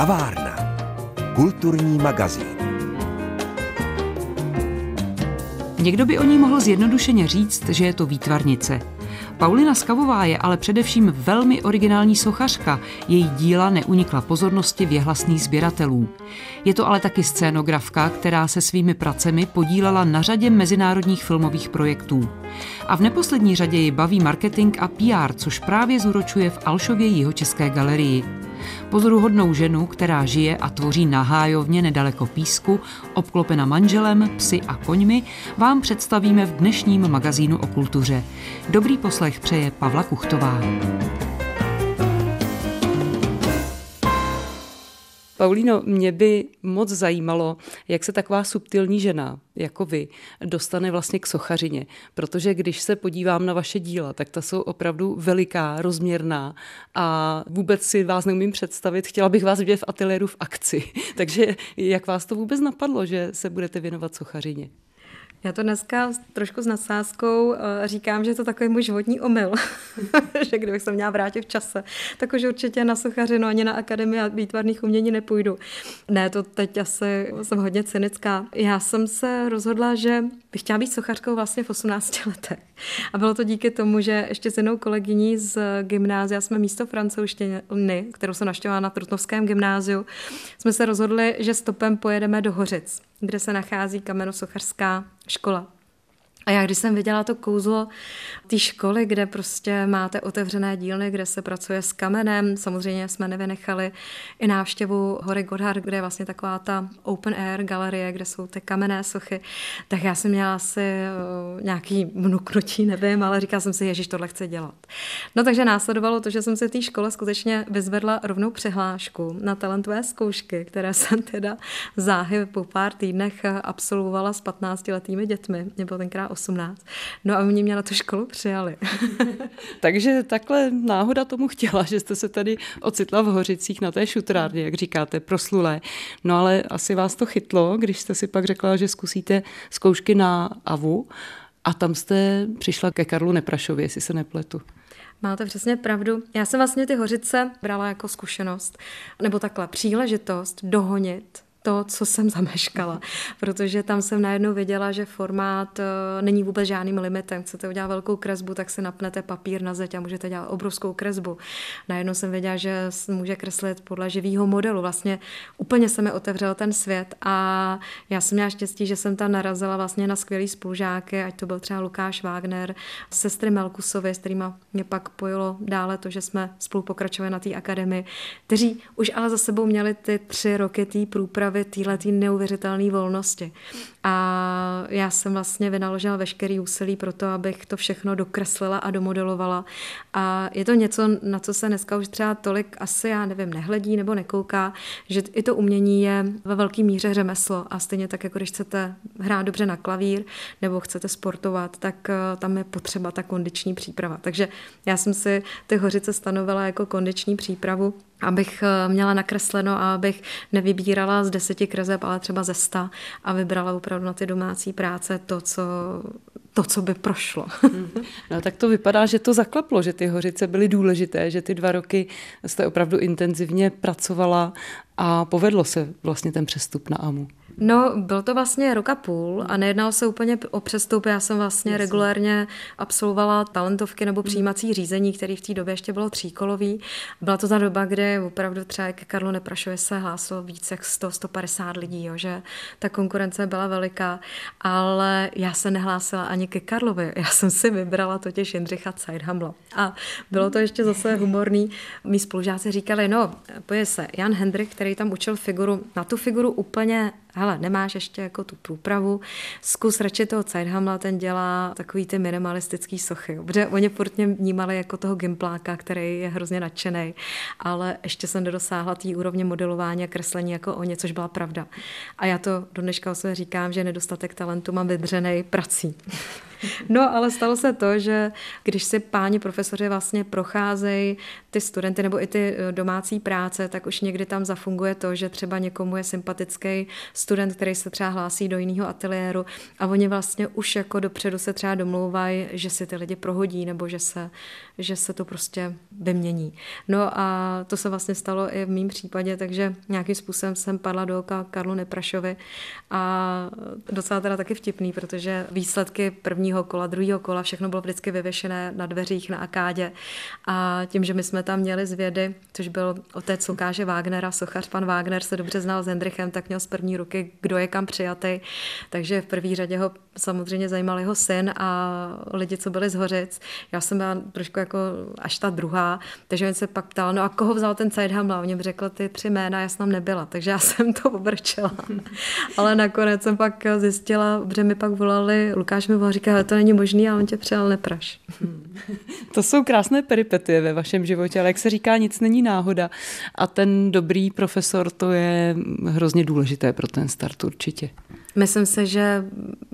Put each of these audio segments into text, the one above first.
Kavárna. Kulturní magazín. Někdo by o ní mohl zjednodušeně říct, že je to výtvarnice. Paulina Skavová je ale především velmi originální sochařka. Její díla neunikla pozornosti věhlasných sběratelů. Je to ale taky scénografka, která se svými pracemi podílela na řadě mezinárodních filmových projektů. A v neposlední řadě ji baví marketing a PR, což právě zúročuje v Alšově Jihočeské galerii. Pozoruhodnou ženu, která žije a tvoří na hájovně nedaleko písku, obklopena manželem, psy a koňmi, vám představíme v dnešním magazínu o kultuře. Dobrý poslech přeje Pavla Kuchtová. Paulíno, mě by moc zajímalo, jak se taková subtilní žena, jako vy, dostane vlastně k sochařině. Protože když se podívám na vaše díla, tak ta jsou opravdu veliká, rozměrná a vůbec si vás neumím představit. Chtěla bych vás vidět v ateliéru v akci. Takže jak vás to vůbec napadlo, že se budete věnovat sochařině? Já to dneska trošku s nadsázkou eh, říkám, že je to takový můj životní omyl, že kdybych se měla vrátit v čase, tak už určitě na sochařinu ani na Akademii výtvarných umění nepůjdu. Ne, to teď asi jsem hodně cynická. Já jsem se rozhodla, že bych chtěla být sochařkou vlastně v 18 letech. A bylo to díky tomu, že ještě s jednou kolegyní z gymnázia jsme místo francouzštiny, kterou jsem naštěvala na Trutnovském gymnáziu, jsme se rozhodli, že stopem pojedeme do Hořic, kde se nachází kamenosochařská škola. A já když jsem viděla to kouzlo té školy, kde prostě máte otevřené dílny, kde se pracuje s kamenem, samozřejmě jsme nevynechali i návštěvu hory Godhard, kde je vlastně taková ta open air galerie, kde jsou ty kamenné sochy, tak já jsem měla asi uh, nějaký vnuknutí, nevím, ale říkala jsem si, ježiš, tohle chce dělat. No takže následovalo to, že jsem se té škole skutečně vyzvedla rovnou přihlášku na talentové zkoušky, které jsem teda záhy po pár týdnech absolvovala s 15-letými dětmi. Mě bylo tenkrát 18. No a mě mě na tu školu přijali. Takže takhle náhoda tomu chtěla, že jste se tady ocitla v Hořicích na té šutrárně, jak říkáte, proslulé. No ale asi vás to chytlo, když jste si pak řekla, že zkusíte zkoušky na AVU a tam jste přišla ke Karlu Neprašovi, jestli se nepletu. Máte přesně pravdu. Já jsem vlastně ty hořice brala jako zkušenost, nebo takhle příležitost dohonit to, co jsem zameškala, protože tam jsem najednou věděla, že formát uh, není vůbec žádným limitem. Chcete udělat velkou kresbu, tak si napnete papír na zeď a můžete dělat obrovskou kresbu. Najednou jsem věděla, že může kreslit podle živého modelu. Vlastně úplně se mi otevřel ten svět a já jsem měla štěstí, že jsem tam narazila vlastně na skvělý spolužáky, ať to byl třeba Lukáš Wagner, sestry Melkusovy, s kterými mě pak pojilo dále to, že jsme spolu pokračovali na té akademii, kteří už ale za sebou měli ty tři roky té průpravy přípravy této neuvěřitelné volnosti. A já jsem vlastně vynaložila veškerý úsilí pro to, abych to všechno dokreslila a domodelovala. A je to něco, na co se dneska už třeba tolik asi, já nevím, nehledí nebo nekouká, že i to umění je ve velké míře řemeslo. A stejně tak, jako když chcete hrát dobře na klavír nebo chcete sportovat, tak eh, tam je potřeba ta kondiční příprava. Takže já jsem si ty hořice stanovila jako kondiční přípravu abych eh, měla nakresleno a abych nevybírala z deseti kreseb, ale třeba ze sta a vybrala opravdu na ty domácí práce to, co, to, co by prošlo. No tak to vypadá, že to zaklaplo, že ty hořice byly důležité, že ty dva roky jste opravdu intenzivně pracovala a povedlo se vlastně ten přestup na AMU. No, byl to vlastně rok a půl a nejednalo se úplně o přestup. Já jsem vlastně Jasně. regulérně absolvovala talentovky nebo přijímací řízení, který v té době ještě bylo tříkolový. Byla to ta doba, kdy opravdu třeba ke Karlu Neprašovi se hlásilo více jak 100-150 lidí, jo, že ta konkurence byla veliká, ale já se nehlásila ani ke Karlovi. Já jsem si vybrala totiž Jindřicha Zeidhamla. A bylo to ještě zase humorný. Mí spolužáci říkali, no, poje se, Jan Hendrik, který tam učil figuru, na tu figuru úplně hele, nemáš ještě jako tu průpravu, zkus radši toho Zeithamla, ten dělá takový ty minimalistický sochy, protože oni furt mě vnímali jako toho gimpláka, který je hrozně nadšený, ale ještě jsem nedosáhla té úrovně modelování a kreslení jako oni, což byla pravda. A já to do dneška o říkám, že nedostatek talentu mám vydřený prací. No, ale stalo se to, že když si páni profesoři vlastně procházejí ty studenty nebo i ty eh, domácí práce, tak už někdy tam zafunguje to, že třeba někomu je sympatický student, který se třeba hlásí do jiného ateliéru a oni vlastně už jako dopředu se třeba domlouvají, že si ty lidi prohodí nebo že se, že se to prostě vymění. No a to se vlastně stalo i v mém případě, takže nějakým způsobem jsem padla do oka Karlu Neprašovi a docela teda taky vtipný, protože výsledky prvního kola, druhého kola, všechno bylo vždycky vyvěšené na dveřích na akádě a tím, že my jsme tam měli z vědy, což byl otec Lukáše Wagnera, sochař pan Wagner se dobře znal s Hendrichem, tak měl z první ruky, kdo je kam přijatý, takže v první řadě ho samozřejmě zajímal jeho syn a lidi, co byli z Hořic. Já jsem byla trošku jako až ta druhá, takže on se pak ptal, no a koho vzal ten Zeithamla? Oni mi řekl ty tři jména, já jsem tam nebyla, takže já jsem to obrčela. Ale nakonec jsem pak zjistila, že mi pak volali, Lukáš mi volal, říká, to není možný a on tě přijal nepraš. To jsou krásné peripetie ve vašem životě, ale jak se říká, nic není náhoda. A ten dobrý profesor, to je hrozně důležité pro ten start určitě. Myslím si, že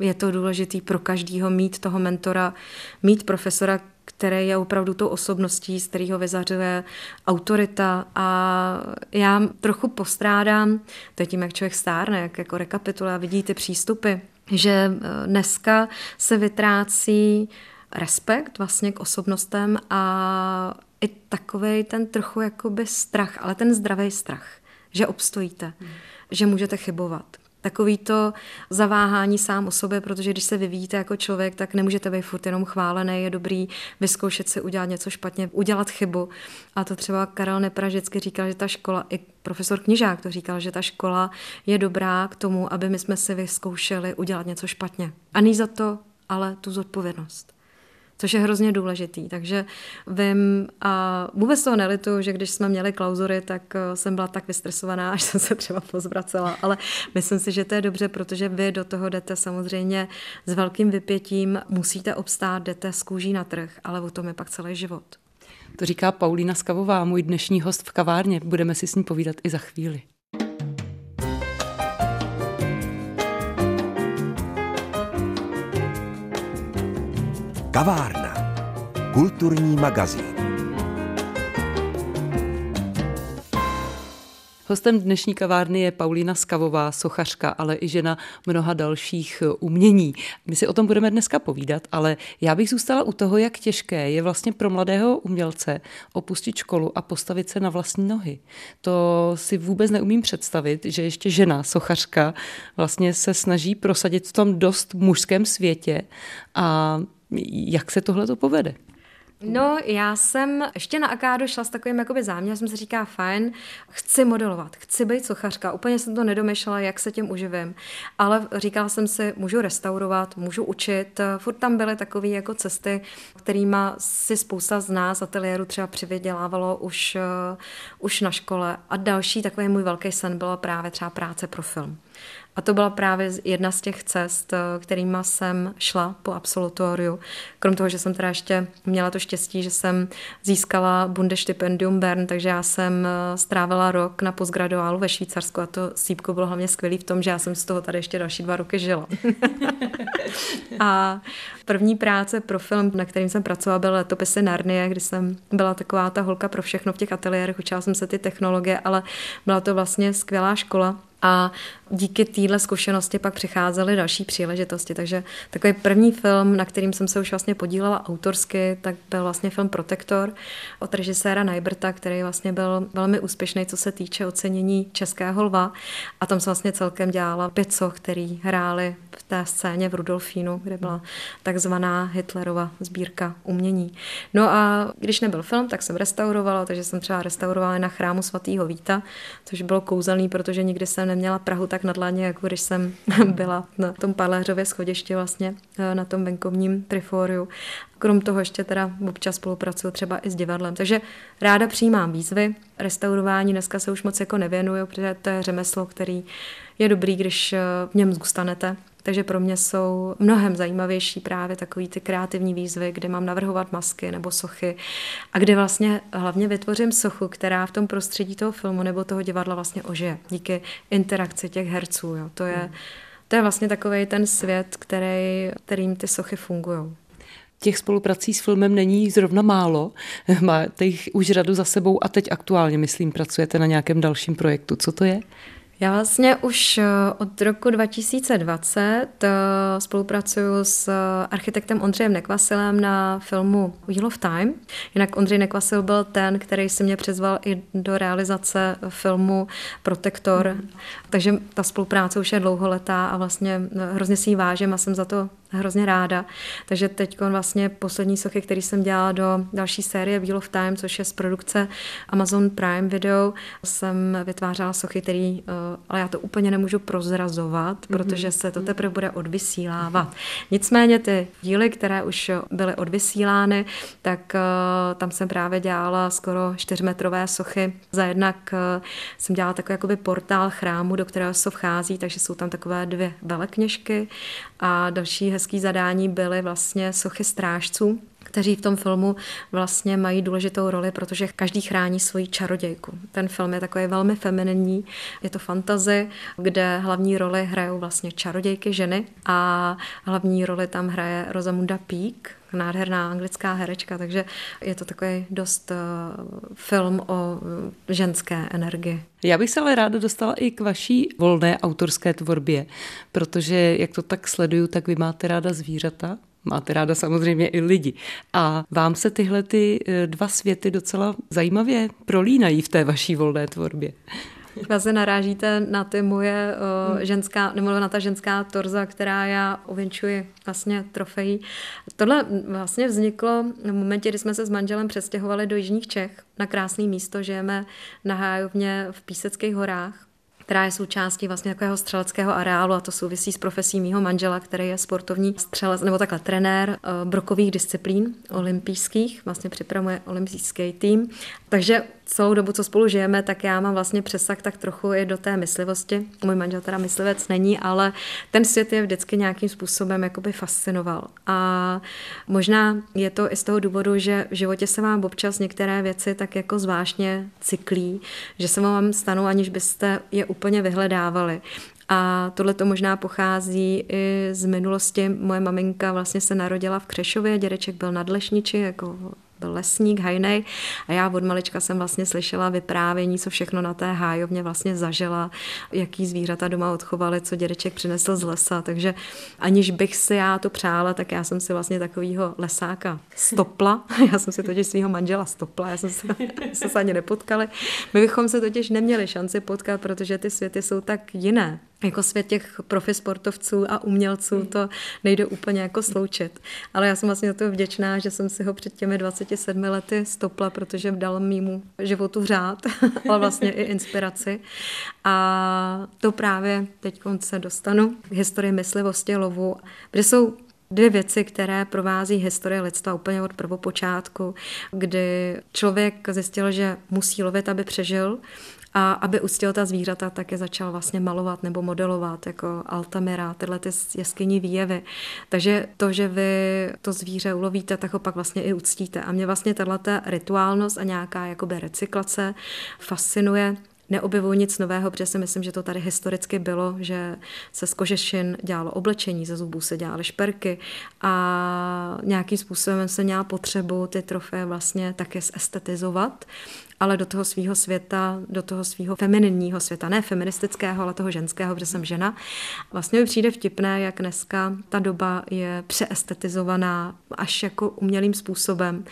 je to důležité pro každého mít toho mentora, mít profesora, který je opravdu tou osobností, z kterého vyzařuje autorita a já trochu postrádám, to je tím, jak člověk stárne, jak jako rekapituluje a vidí ty přístupy, že eh, dneska se vytrácí respekt vlastně k osobnostem a i takový ten trochu jakoby strach, ale ten zdravý strach, že obstojíte, hmm. že můžete chybovat takový to zaváhání sám o sobě, protože když se vyvíjíte jako člověk, tak nemůžete být furt jenom chválený, je dobrý vyzkoušet si udělat něco špatně, udělat chybu. A to třeba Karel Nepra vždycky říkal, že ta škola, i profesor Knižák to říkal, že ta škola je dobrá k tomu, aby my jsme si vyzkoušeli udělat něco špatně. A ní za to ale tu zodpovědnost což je hrozně důležitý. Takže vím a vůbec toho nelitu, že když jsme měli klauzury, tak eh, jsem byla tak vystresovaná, až jsem se třeba pozvracela, ale myslím si, že to je dobře, protože vy do toho jdete samozřejmě s velkým vypětím, musíte obstát, jdete z kůží na trh, ale o tom je pak celý život. To říká Paulína Skavová, můj dnešní host v kavárně. Budeme si s ní povídat i za chvíli. Kavárna. Kulturní magazín. Hostem dnešní kavárny je Paulína Skavová, sochařka, ale i žena mnoha dalších eh, umění. My si o tom budeme dneska povídat, ale já bych zůstala u toho, jak těžké je vlastně pro mladého umělce opustit školu a postavit se na vlastní nohy. To si vůbec neumím představit, že ještě žena, sochařka, vlastně se snaží prosadit v tom dost mužském světě a jak se tohle to povede? No, já jsem ještě na akádu šla s takovým jakoby záměrem, jsem si říká, fajn, chci modelovat, chci být sochařka. Úplně jsem to nedomyšlela, jak se tím uživím. Ale říkala jsem si, můžu restaurovat, můžu učit. Furt tam byly takové jako cesty, kterými si spousta z nás ateliéru třeba přivydělávalo už, uh, už na škole. A další takový můj velký sen byla právě třeba práce pro film. A to byla právě jedna z těch cest, eh, kterýma jsem šla po absolutoriu. Krom toho, že jsem teda ještě měla to štěstí, že jsem získala Bundestipendium Bern, takže já jsem eh, strávila rok na postgraduálu ve Švýcarsku a to sípko bylo hlavně skvělý v tom, že já jsem z toho tady ještě další dva roky žila. a první práce pro film, na kterým jsem pracovala, byl letopisy Narnie, kdy jsem byla taková ta holka pro všechno v těch ateliérech, učila jsem se ty technologie, ale byla to vlastně skvělá škola a díky téhle zkušenosti pak přicházely další příležitosti. Takže takový první film, na kterým jsem se už vlastně podílela autorsky, tak byl vlastně film Protektor od režiséra Najberta, který vlastně byl velmi úspěšný, co se týče ocenění Českého lva. A tam jsem vlastně celkem dělala pět soch, který hráli v té scéně v Rudolfínu, kde byla takzvaná Hitlerova sbírka umění. No a když nebyl film, tak jsem restaurovala, takže jsem třeba restaurovala na chrámu svatého Víta, což bylo kouzelný, protože nikdy jsem neměla Prahu tak na dlaně, jako když jsem byla na tom Paléřově schodišti vlastně, eh, na tom venkovním trifóriu. Krom toho ještě teda občas spolupracuju třeba i s divadlem. Takže ráda přijímám výzvy. Restaurování dneska se už moc jako nevěnuju, protože to je řemeslo, který je dobrý, když eh, v něm zůstanete. Takže pro mě jsou mnohem zajímavější právě takový ty kreativní výzvy, kde mám navrhovat masky nebo sochy a kde vlastně hlavně vytvořím sochu, která v tom prostředí toho filmu nebo toho divadla vlastně ožije díky interakci těch herců. Jo. To je, to je vlastně takový ten svět, který, kterým ty sochy fungují. Těch spoluprací s filmem není zrovna málo. Máte jich už řadu za sebou a teď aktuálně, myslím, pracujete na nějakém dalším projektu. Co to je? Já vlastně už eh, od roku 2020 eh, spolupracuju s architektem Ondřejem Nekvasilem na filmu Wheel of Time. Jinak Ondřej Nekvasil byl ten, který si mě přizval i do realizace filmu Protektor. Mm. Takže ta spolupráce už je dlouholetá a vlastně eh, hrozně si ji vážím a jsem za to hrozně ráda. Takže teď vlastně poslední sochy, který jsem dělala do další série Wheel of Time, což je z produkce Amazon Prime Video, jsem vytvářela sochy, který, eh, ale já to úplně nemůžu prozrazovat, mm-hmm. protože se to teprve bude odvysílávat. Nicméně ty díly, které už byly odvysílány, tak eh, tam jsem právě dělala skoro čtyřmetrové sochy. Za jednak eh, jsem dělala takový jakoby portál chrámu, do kterého se vchází, takže jsou tam takové dvě velekněžky a další hezký zadání byly vlastně sochy strážců, kteří v tom filmu vlastně mají důležitou roli, protože každý chrání svoji čarodějku. Ten film je takový velmi femininní, je to fantazy, kde hlavní roli hrajou vlastně čarodějky ženy a hlavní roli tam hraje Rosamunda Peake, nádherná anglická herečka, takže je to takový dost uh, film o ženské energii. Já bych se ale ráda dostala i k vaší volné autorské tvorbě, protože jak to tak sleduju, tak vy máte ráda zvířata, máte ráda samozřejmě i lidi. A vám se tyhle ty eh, dva světy docela zajímavě prolínají v té vaší volné tvorbě. Vlastně narážíte na ty moje uh, ženská, nebo na ta ženská torza, která já uvěnčuji vlastně trofejí. Tohle vlastně vzniklo v momentě, kdy jsme se s manželem přestěhovali do Jižních Čech na krásné místo. Žijeme na hájovně v Píseckých horách která je součástí vlastně takového střeleckého areálu a to souvisí s profesí mýho manžela, který je sportovní střelec, nebo takhle trenér eh, brokových disciplín olympijských, vlastně připravuje olympijský tým. Takže celou dobu, co spolu žijeme, tak já mám vlastně přesah tak trochu i do té myslivosti. Můj manžel teda myslivec není, ale ten svět je vždycky nějakým způsobem jakoby fascinoval. A možná je to i z toho důvodu, že v životě se vám občas některé věci tak jako zvláštně cyklí, že se vám stanou, aniž byste je úplně vyhledávali. A tohle to možná pochází i z minulosti. Moje maminka vlastně se narodila v Křešově, dědeček byl nadlešniči, jako byl lesník, hajnej a já od malička jsem vlastně slyšela vyprávění, co všechno na té hájovně vlastně zažila, jaký zvířata doma odchovali, co dědeček přinesl z lesa, takže aniž bych si já to přála, tak já jsem si vlastně takového lesáka stopla, já jsem si totiž svého manžela stopla, já jsem se, se ani nepotkali. My bychom se totiž neměli šanci potkat, protože ty světy jsou tak jiné jako svět těch profi sportovců a umělců to nejde úplně jako sloučit. Ale já jsem vlastně za to vděčná, že jsem si ho před těmi 27 lety stopla, protože dal mýmu životu řád, ale vlastně i inspiraci. A to právě teď se dostanu k historii myslivosti lovu, kde jsou dvě věci, které provází historie lidstva úplně od prvopočátku, kdy člověk zjistil, že musí lovit, aby přežil a aby uctil ta zvířata, tak je začal vlastně malovat nebo modelovat, jako Altamira, tyhle ty jeskyní výjevy. Takže to, že vy to zvíře ulovíte, tak ho pak vlastně i uctíte. A mě vlastně tato rituálnost a nějaká jakoby recyklace fascinuje neobjevuju nic nového, protože si myslím, že to tady historicky bylo, že se z kožešin dělalo oblečení, ze zubů se dělaly šperky a nějakým způsobem se měla potřebu ty trofeje vlastně také estetizovat ale do toho svého světa, do toho svého femininního světa, ne feministického, ale toho ženského, protože jsem žena. Vlastně mi přijde vtipné, jak dneska ta doba je přeestetizovaná až jako umělým způsobem.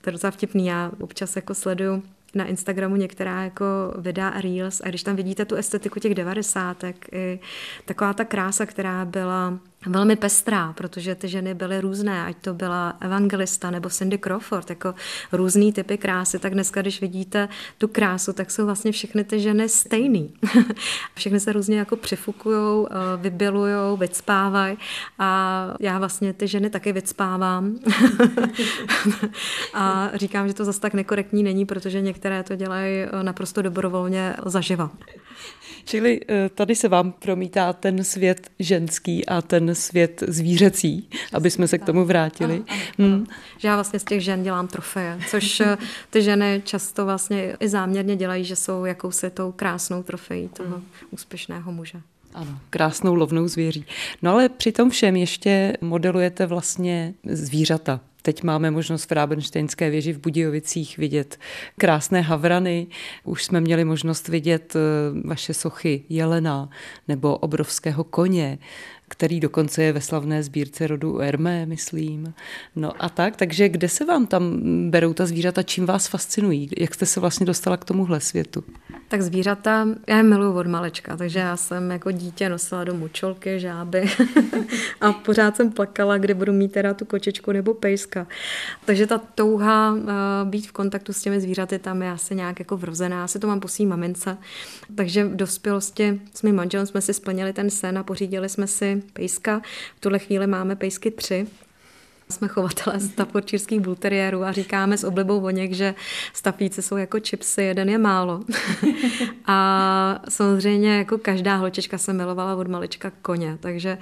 To je docela vtipný, já občas jako sleduju na Instagramu některá jako videa a reels. A když tam vidíte tu estetiku těch devadesátek, i taková ta krása, která byla velmi pestrá, protože ty ženy byly různé, ať to byla Evangelista nebo Cindy Crawford, jako různý typy krásy, tak dneska, když vidíte tu krásu, tak jsou vlastně všechny ty ženy stejný. všechny se různě jako přifukujou, eh, vybilujou, vycpávají a já vlastně ty ženy taky vycpávám a říkám, že to zase tak nekorektní není, protože některé to dělají eh, naprosto dobrovolně zaživa. Čili eh, tady se vám promítá ten svět ženský a ten svět zvířecí, aby jsme se k tomu vrátili. Ano, ano, hmm. Že já vlastně z těch žen dělám trofeje, což eh, ty ženy často vlastně i záměrně dělají, že jsou jakousi tou krásnou trofejí toho hmm. úspěšného muže. Ano, krásnou lovnou zvěří. No ale při tom všem ještě modelujete vlastně zvířata. Teď máme možnost v Rábenštejnské věži v Budějovicích vidět krásné havrany. Už jsme měli možnost vidět eh, vaše sochy jelena nebo obrovského koně který dokonce je ve slavné sbírce rodu Ermé, myslím. No a tak, takže kde se vám tam berou ta zvířata, čím vás fascinují? Jak jste se vlastně dostala k tomuhle světu? Tak zvířata, já je miluju od malečka, takže já jsem jako dítě nosila do mučolky, žáby a pořád jsem plakala, kdy budu mít teda tu kočičku nebo pejska. Takže ta touha uh, být v kontaktu s těmi zvířaty tam je asi nějak jako vrozená. Já to mám po svým mamince. Takže v dospělosti s mým manželem jsme si splnili ten sen a pořídili jsme si pejska. V tuhle chvíli máme pejsky tři. Jsme chovatelé staforčírských bulteriérů a říkáme s oblibou o něk, že stafíci jsou jako čipsy, jeden je málo. a samozřejmě jako každá holčička se milovala od malička koně, takže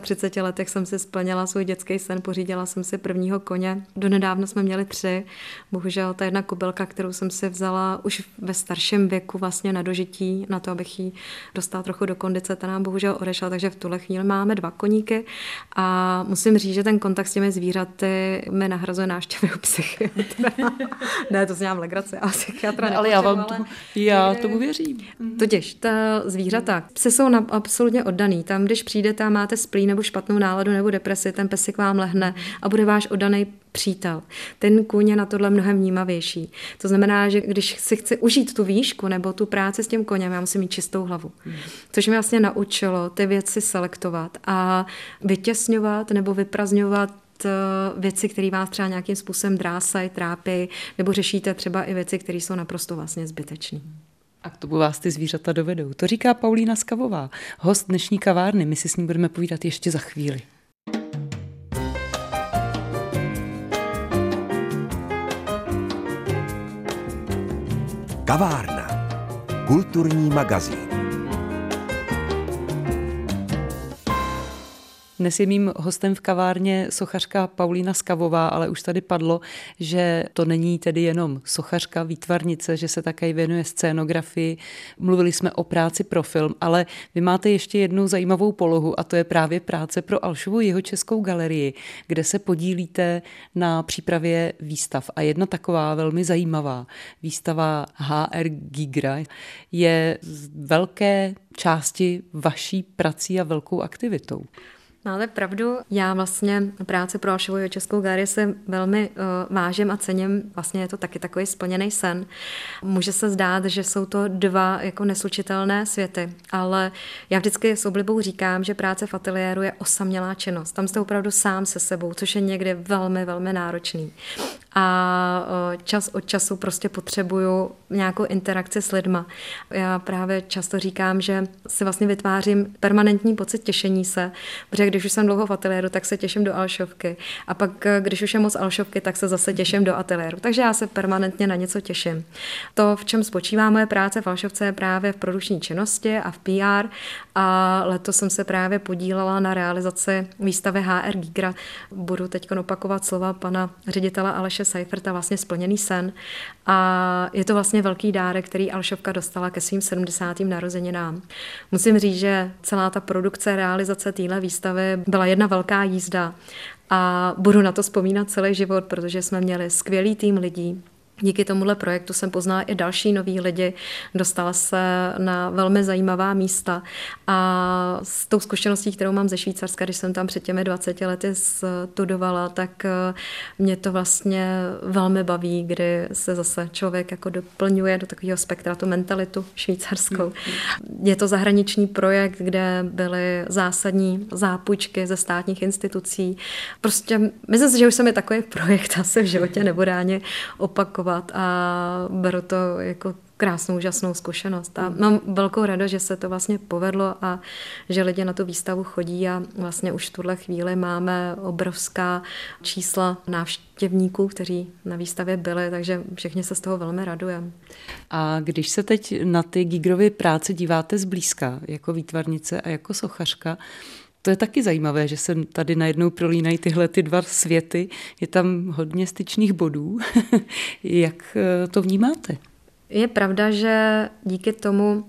35 letech jsem si splnila svůj dětský sen, pořídila jsem si prvního koně. Donedávno jsme měli tři. Bohužel ta jedna kobylka, kterou jsem si vzala už ve starším věku vlastně na dožití, na to, abych ji dostala trochu do kondice, ta nám bohužel odešla, takže v tuhle chvíli máme dva koníky a musím říct, že ten kontakt s těmi zvířaty mi nahrazuje návštěvy u psychiatra. ne, to znám legrace, a psychiatra ne, ale já vám tomu, já tomu věřím. Totiž, ta zvířata, psy jsou na, absolutně oddaný. Tam, když přijdete a máte máte splí nebo špatnou náladu nebo depresi, ten pes k vám lehne a bude váš oddaný přítel. Ten kůň je na tohle mnohem vnímavější. To znamená, že když si chci užít tu výšku nebo tu práci s tím koněm, já musím mít čistou hlavu. Což mě vlastně naučilo ty věci selektovat a vytěsňovat nebo vyprazňovat eh, věci, které vás třeba nějakým způsobem drásají, trápí, nebo řešíte třeba i věci, které jsou naprosto vlastně zbytečné. A k tomu vás ty zvířata dovedou. To říká Paulína Skavová, host dnešní kavárny. My si s ní budeme povídat ještě za chvíli. Kavárna. Kulturní magazín. Dnes je mým hostem v kavárně sochařka Paulína Skavová, ale už tady padlo, že to není tedy jenom sochařka, výtvarnice, že se také věnuje scénografii. Mluvili jsme o práci pro film, ale vy máte ještě jednu zajímavou polohu a to je právě práce pro Alšovu jeho českou galerii, kde se podílíte na přípravě výstav. A jedna taková velmi zajímavá výstava HR Gigra je z velké části vaší prací a velkou aktivitou. Máte pravdu, já vlastně práci pro Alšovu Českou galerii se velmi uh, vážím a cením. Vlastně je to taky takový splněný sen. Může se zdát, že jsou to dva jako neslučitelné světy, ale já vždycky s oblibou říkám, že práce v ateliéru je osamělá činnost. Tam jste opravdu sám se sebou, což je někdy velmi, velmi náročný a čas od času prostě potřebuju nějakou interakci s lidma. Já právě často říkám, že si vlastně vytvářím permanentní pocit těšení se, protože když už jsem dlouho v ateliéru, tak se těším do Alšovky a pak, když už je moc Alšovky, tak se zase těším do ateliéru. Takže já se permanentně na něco těším. To, v čem spočívá moje práce v Alšovce, je právě v produkční činnosti a v PR a letos jsem se právě podílela na realizaci výstavy HR Gigra. Budu teď opakovat slova pana ředitele Aleše Aleše Seiferta vlastně splněný sen a je to vlastně velký dárek, který Alšovka dostala ke svým 70. narozeninám. Musím říct, že celá ta produkce, realizace téhle výstavy byla jedna velká jízda a budu na to vzpomínat celý život, protože jsme měli skvělý tým lidí, Díky tomuhle projektu jsem poznala i další nový lidi, dostala se na velmi zajímavá místa a s tou zkušeností, kterou mám ze Švýcarska, když jsem tam před těmi 20 lety studovala, tak eh, mě to vlastně velmi baví, kdy se zase člověk jako doplňuje do takového spektra tu mentalitu švýcarskou. Mm-hmm. Je to zahraniční projekt, kde byly zásadní zápůjčky ze státních institucí. Prostě myslím si, že už se mi takový projekt asi v životě nebude ani opakovat opakovat a beru to jako krásnou, úžasnou zkušenost. A mám velkou radost, že se to vlastně povedlo a že lidi na tu výstavu chodí a vlastně už v tuhle chvíli máme obrovská čísla návštěvníků, kteří na výstavě byli, takže všichni se z toho velmi radujeme. A když se teď na ty Gigrovy práce díváte zblízka, jako výtvarnice a jako sochařka, to je taky zajímavé, že se tady najednou prolínají tyhle ty dva světy. Je tam hodně styčných bodů. Jak eh, to vnímáte? Je pravda, že díky tomu,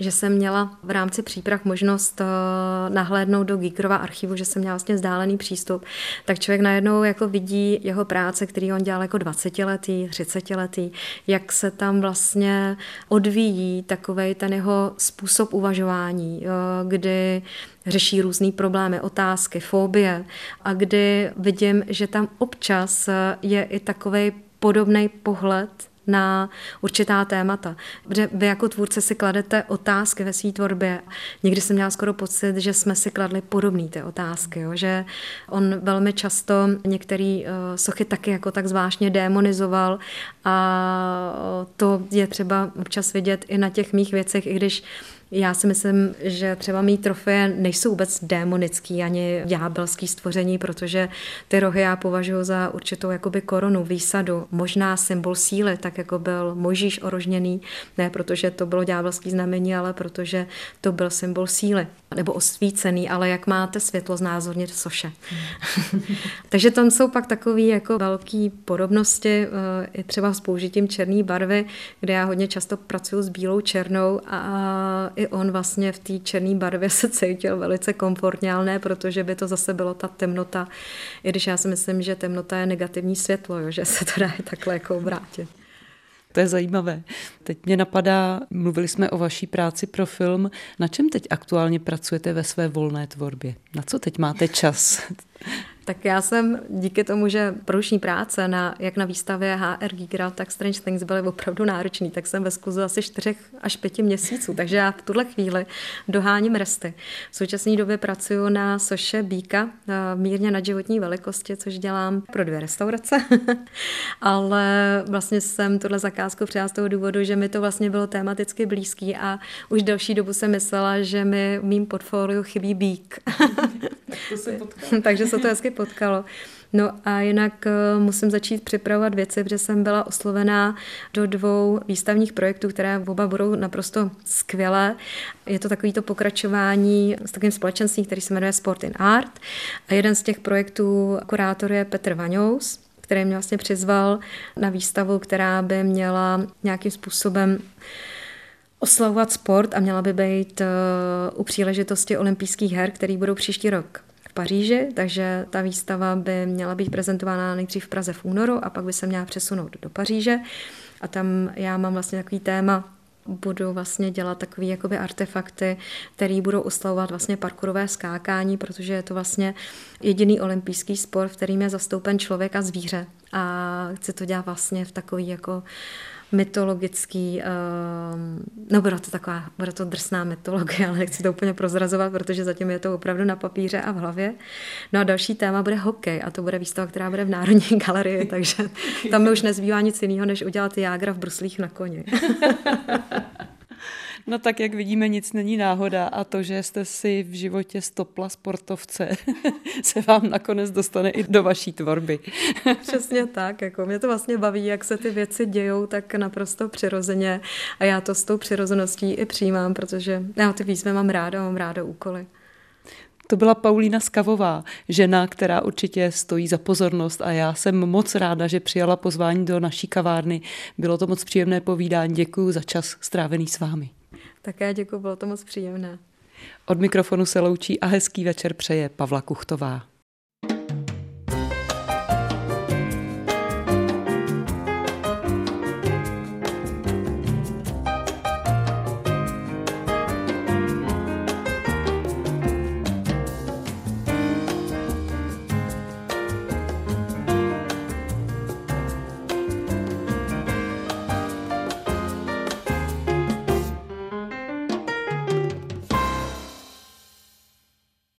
že jsem měla v rámci příprav možnost uh, nahlédnout do Gíkrova archivu, že jsem měla vlastně vzdálený přístup, tak člověk najednou jako vidí jeho práce, který on dělal jako 20-letý, 30-letý, jak se tam vlastně odvíjí takovej ten jeho způsob uvažování, uh, kdy řeší různé problémy, otázky, fobie a kdy vidím, že tam občas je i takový podobný pohled na určitá témata. Protože vy jako tvůrce si kladete otázky ve své tvorbě. Někdy jsem měla skoro pocit, že jsme si kladli podobné ty otázky, jo? že on velmi často některé uh, sochy taky jako tak zvláštně demonizoval a to je třeba občas vidět i na těch mých věcech, i když já si myslím, že třeba mý trofeje nejsou vůbec démonický ani ďábelský stvoření, protože ty rohy já považuji za určitou jakoby korunu, výsadu, možná symbol síly, tak jako byl Možíš orožněný, ne protože to bylo ďábelský znamení, ale protože to byl symbol síly nebo osvícený, ale jak máte světlo znázornit soše. Takže tam jsou pak takové jako velké podobnosti, eh, i třeba s použitím černé barvy, kde já hodně často pracuji s bílou černou a i on vlastně v té černé barvě se cítil velice komfortně, ale ne, protože by to zase bylo ta temnota, i když já si myslím, že temnota je negativní světlo, jo, že se to dá takhle jako obrátit. To je zajímavé. Teď mě napadá, mluvili jsme o vaší práci pro film. Na čem teď aktuálně pracujete ve své volné tvorbě? Na co teď máte čas? Tak já jsem díky tomu, že průšní práce na, jak na výstavě HR Gigra, tak Strange Things byly opravdu náročný, tak jsem ve skluzu asi 4 až 5 měsíců, takže já v tuhle chvíli doháním resty. V současné době pracuji na soše Bíka, eh, mírně na životní velikosti, což dělám pro dvě restaurace, ale vlastně jsem tuhle zakázku přijala z toho důvodu, že mi to vlastně bylo tematicky blízký a už delší dobu jsem myslela, že mi v mým portfoliu chybí bík. to se takže se to hezky potkalo. No a jinak eh, musím začít připravovat věci, protože jsem byla oslovená do dvou výstavních projektů, které oba budou naprosto skvělé. Je to takovýto pokračování s takovým společenstvím, který se jmenuje Sport in Art. A jeden z těch projektů kurátor je Petr Vaňous, který mě vlastně přizval na výstavu, která by měla nějakým způsobem oslavovat sport a měla by být eh, u příležitosti olympijských her, který budou příští rok v Paříži, takže ta výstava by měla být prezentována nejdřív v Praze v únoru a pak by se měla přesunout do Paříže. A tam já mám vlastně takový téma, budu vlastně dělat takové jakoby artefakty, které budou oslavovat vlastně parkourové skákání, protože je to vlastně jediný olympijský sport, v kterým je zastoupen člověk a zvíře. A chci to dělat vlastně v takový jako mytologický, uh, no bude to taková, bude to drsná mytologie, ale nechci to úplně prozrazovat, protože zatím je to opravdu na papíře a v hlavě. No a další téma bude hokej a to bude výstava, která bude v Národní galerii, takže tam mi už nezbývá nic jiného, než udělat jágra v bruslích na koni. No tak, jak vidíme, nic není náhoda a to, že jste si v životě stopla sportovce, se vám nakonec dostane i do vaší tvorby. Přesně tak, jako mě to vlastně baví, jak se ty věci dějou tak naprosto přirozeně a já to s tou přirozeností i přijímám, protože já ty výzvy mám ráda, mám ráda úkoly. To byla Paulína Skavová, žena, která určitě stojí za pozornost a já jsem moc ráda, že přijala pozvání do naší kavárny. Bylo to moc příjemné povídání. Děkuji za čas strávený s vámi. Také děkuji, bylo to moc příjemné. Od mikrofonu se loučí a hezký večer přeje Pavla Kuchtová.